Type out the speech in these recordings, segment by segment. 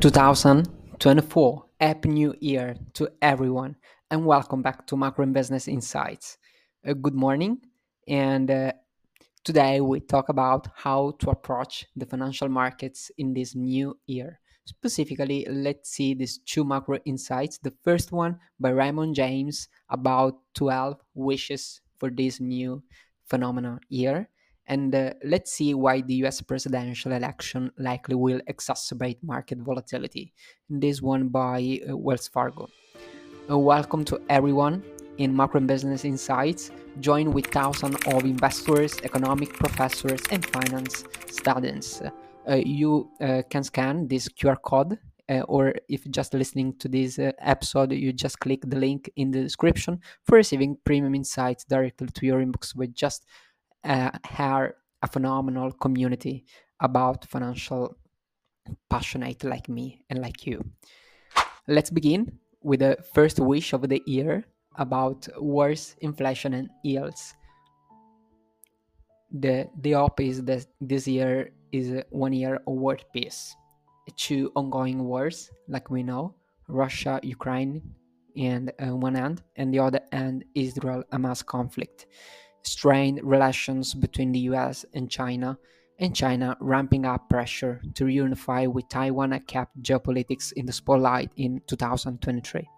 2024. Happy New Year to everyone, and welcome back to Macro and Business Insights. Uh, good morning, and uh, today we talk about how to approach the financial markets in this new year. Specifically, let's see these two macro insights. The first one by Raymond James about 12 wishes for this new phenomenal year and uh, let's see why the US presidential election likely will exacerbate market volatility. This one by uh, Wells Fargo. Uh, welcome to everyone in Macro and Business Insights. Join with thousands of investors, economic professors, and finance students. Uh, you uh, can scan this QR code uh, or if just listening to this uh, episode, you just click the link in the description for receiving premium insights directly to your inbox with just uh, have a phenomenal community about financial passionate like me and like you. Let's begin with the first wish of the year about worse inflation and yields. The the hope is that this year is one year of world peace. Two ongoing wars, like we know, Russia, Ukraine, and uh, one end, and the other end, Israel Hamas conflict strained relations between the US and China, and China ramping up pressure to reunify with Taiwan and kept geopolitics in the spotlight in 2023.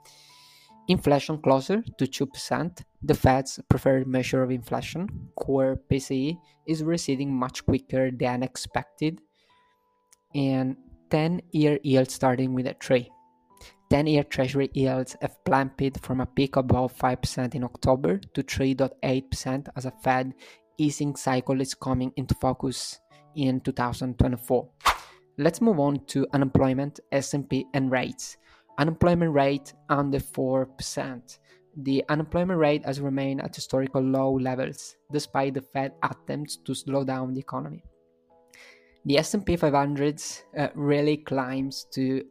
Inflation closer to 2%, the Fed's preferred measure of inflation, core PCE, is receding much quicker than expected, and 10 year yield starting with a 3. 10 year Treasury yields have plummeted from a peak above 5% in October to 3.8% as a Fed easing cycle is coming into focus in 2024. Let's move on to unemployment, S&P, and rates. Unemployment rate under 4%. The unemployment rate has remained at historical low levels despite the Fed attempts to slow down the economy. The S&P 500 uh, really climbs to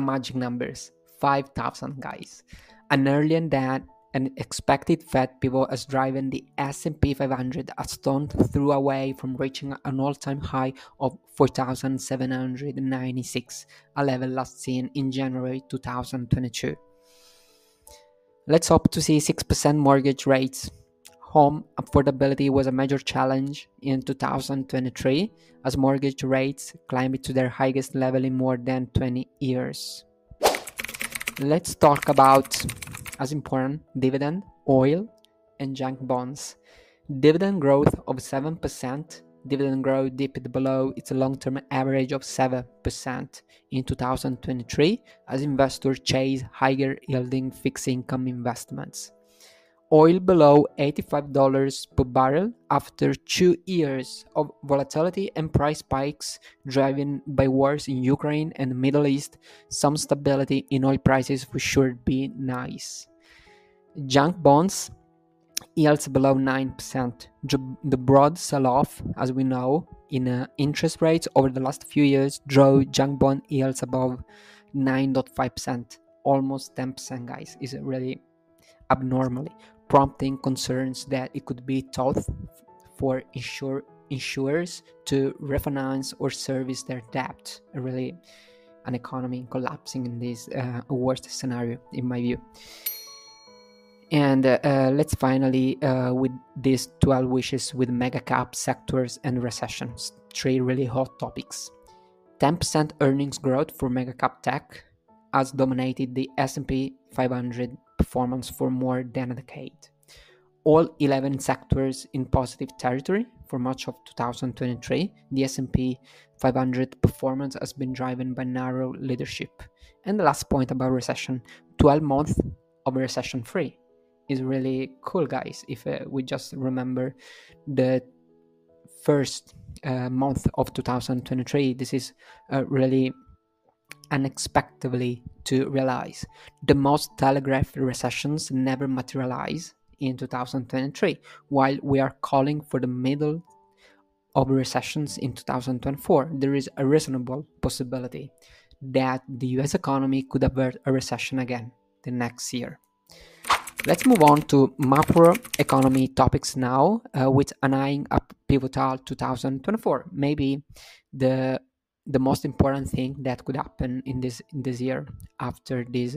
magic numbers 5,000 guys. And earlier than an expected Fed pivot has driven the S&P 500 a stone through away from reaching an all-time high of 4,796, a level last seen in January 2022. Let's hope to see 6% mortgage rates. Home affordability was a major challenge in 2023 as mortgage rates climbed to their highest level in more than 20 years let's talk about, as important, dividend, oil, and junk bonds. Dividend growth of 7%. Dividend growth dipped below its long term average of 7% in 2023 as investors chase higher yielding fixed income investments oil below $85 per barrel after two years of volatility and price spikes driven by wars in Ukraine and the Middle East. Some stability in oil prices would sure be nice. Junk bonds yields below 9%. The broad sell off, as we know, in uh, interest rates over the last few years drove junk bond yields above 9.5%, almost 10%, guys. Is really abnormally prompting concerns that it could be tough for insure, insurers to refinance or service their debt. Really, an economy collapsing in this uh, worst scenario, in my view. And uh, uh, let's finally, uh, with these 12 wishes with mega cap sectors and recessions, three really hot topics. 10% earnings growth for mega cap tech has dominated the S&P 500 performance for more than a decade. All 11 sectors in positive territory for much of 2023. The S&P 500 performance has been driven by narrow leadership. And the last point about recession, 12 months of recession free is really cool guys if uh, we just remember the first uh, month of 2023 this is uh, really unexpectedly to realize. The most telegraphed recessions never materialize in 2023, while we are calling for the middle of recessions in 2024. There is a reasonable possibility that the US economy could avert a recession again the next year. Let's move on to macro economy topics now, uh, with an eyeing up pivotal 2024. Maybe the the most important thing that could happen in this in this year after this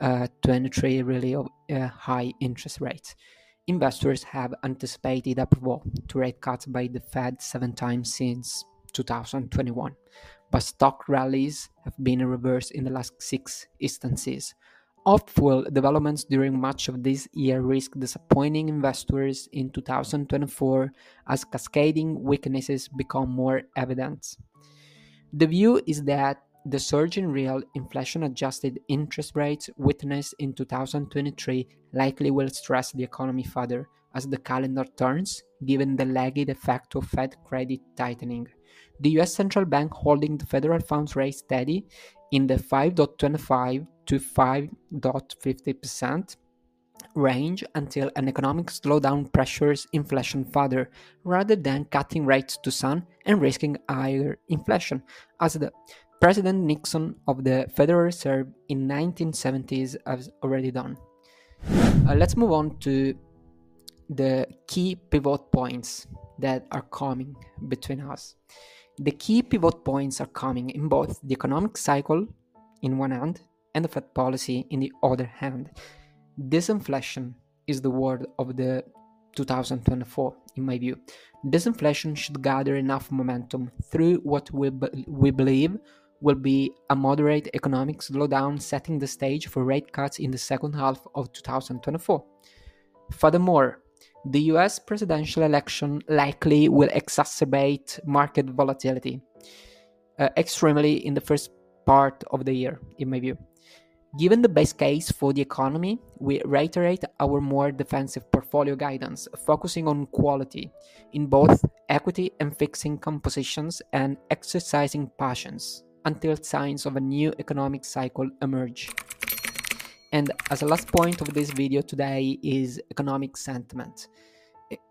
uh, 23 really uh, high interest rates. Investors have anticipated a approval to rate cuts by the Fed seven times since 2021, but stock rallies have been reversed in the last six instances. Hopeful developments during much of this year risk disappointing investors in 2024 as cascading weaknesses become more evident. The view is that the surge in real inflation adjusted interest rates witnessed in 2023 likely will stress the economy further as the calendar turns, given the lagged effect of Fed credit tightening. The US central bank holding the federal funds rate steady in the 5.25 to 5.50% range until an economic slowdown pressures inflation further, rather than cutting rates to some and risking higher inflation, as the President Nixon of the Federal Reserve in 1970s has already done. Uh, let's move on to the key pivot points that are coming between us. The key pivot points are coming in both the economic cycle in one hand and the Fed policy in the other hand. Disinflation is the word of the 2024 in my view. Disinflation should gather enough momentum through what we, be- we believe will be a moderate economic slowdown setting the stage for rate cuts in the second half of 2024. Furthermore, the US presidential election likely will exacerbate market volatility uh, extremely in the first part of the year, in my view. Given the base case for the economy, we reiterate our more defensive portfolio guidance, focusing on quality in both equity and fixed income positions and exercising patience until signs of a new economic cycle emerge. And as a last point of this video today is economic sentiment.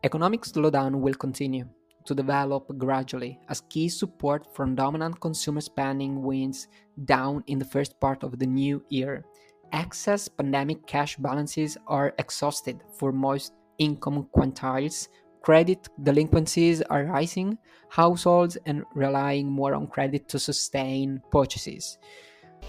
Economic slowdown will continue to develop gradually as key support from dominant consumer spending winds down in the first part of the new year. Excess pandemic cash balances are exhausted for most income quantiles. Credit delinquencies are rising, households and relying more on credit to sustain purchases.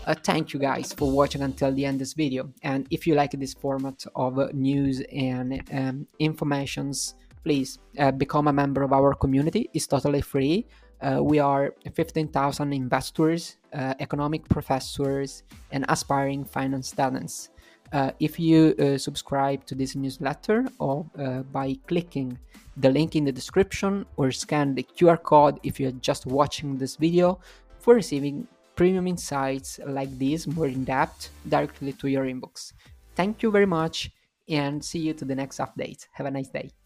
Uh, thank you guys for watching until the end of this video. And if you like this format of uh, news and um, informations, please uh, become a member of our community. It's totally free. Uh, we are 15,000 investors, uh, economic professors, and aspiring finance talents. Uh, if you uh, subscribe to this newsletter or uh, by clicking the link in the description or scan the QR code if you're just watching this video for receiving premium insights like this more in depth directly to your inbox. Thank you very much and see you to the next update. Have a nice day.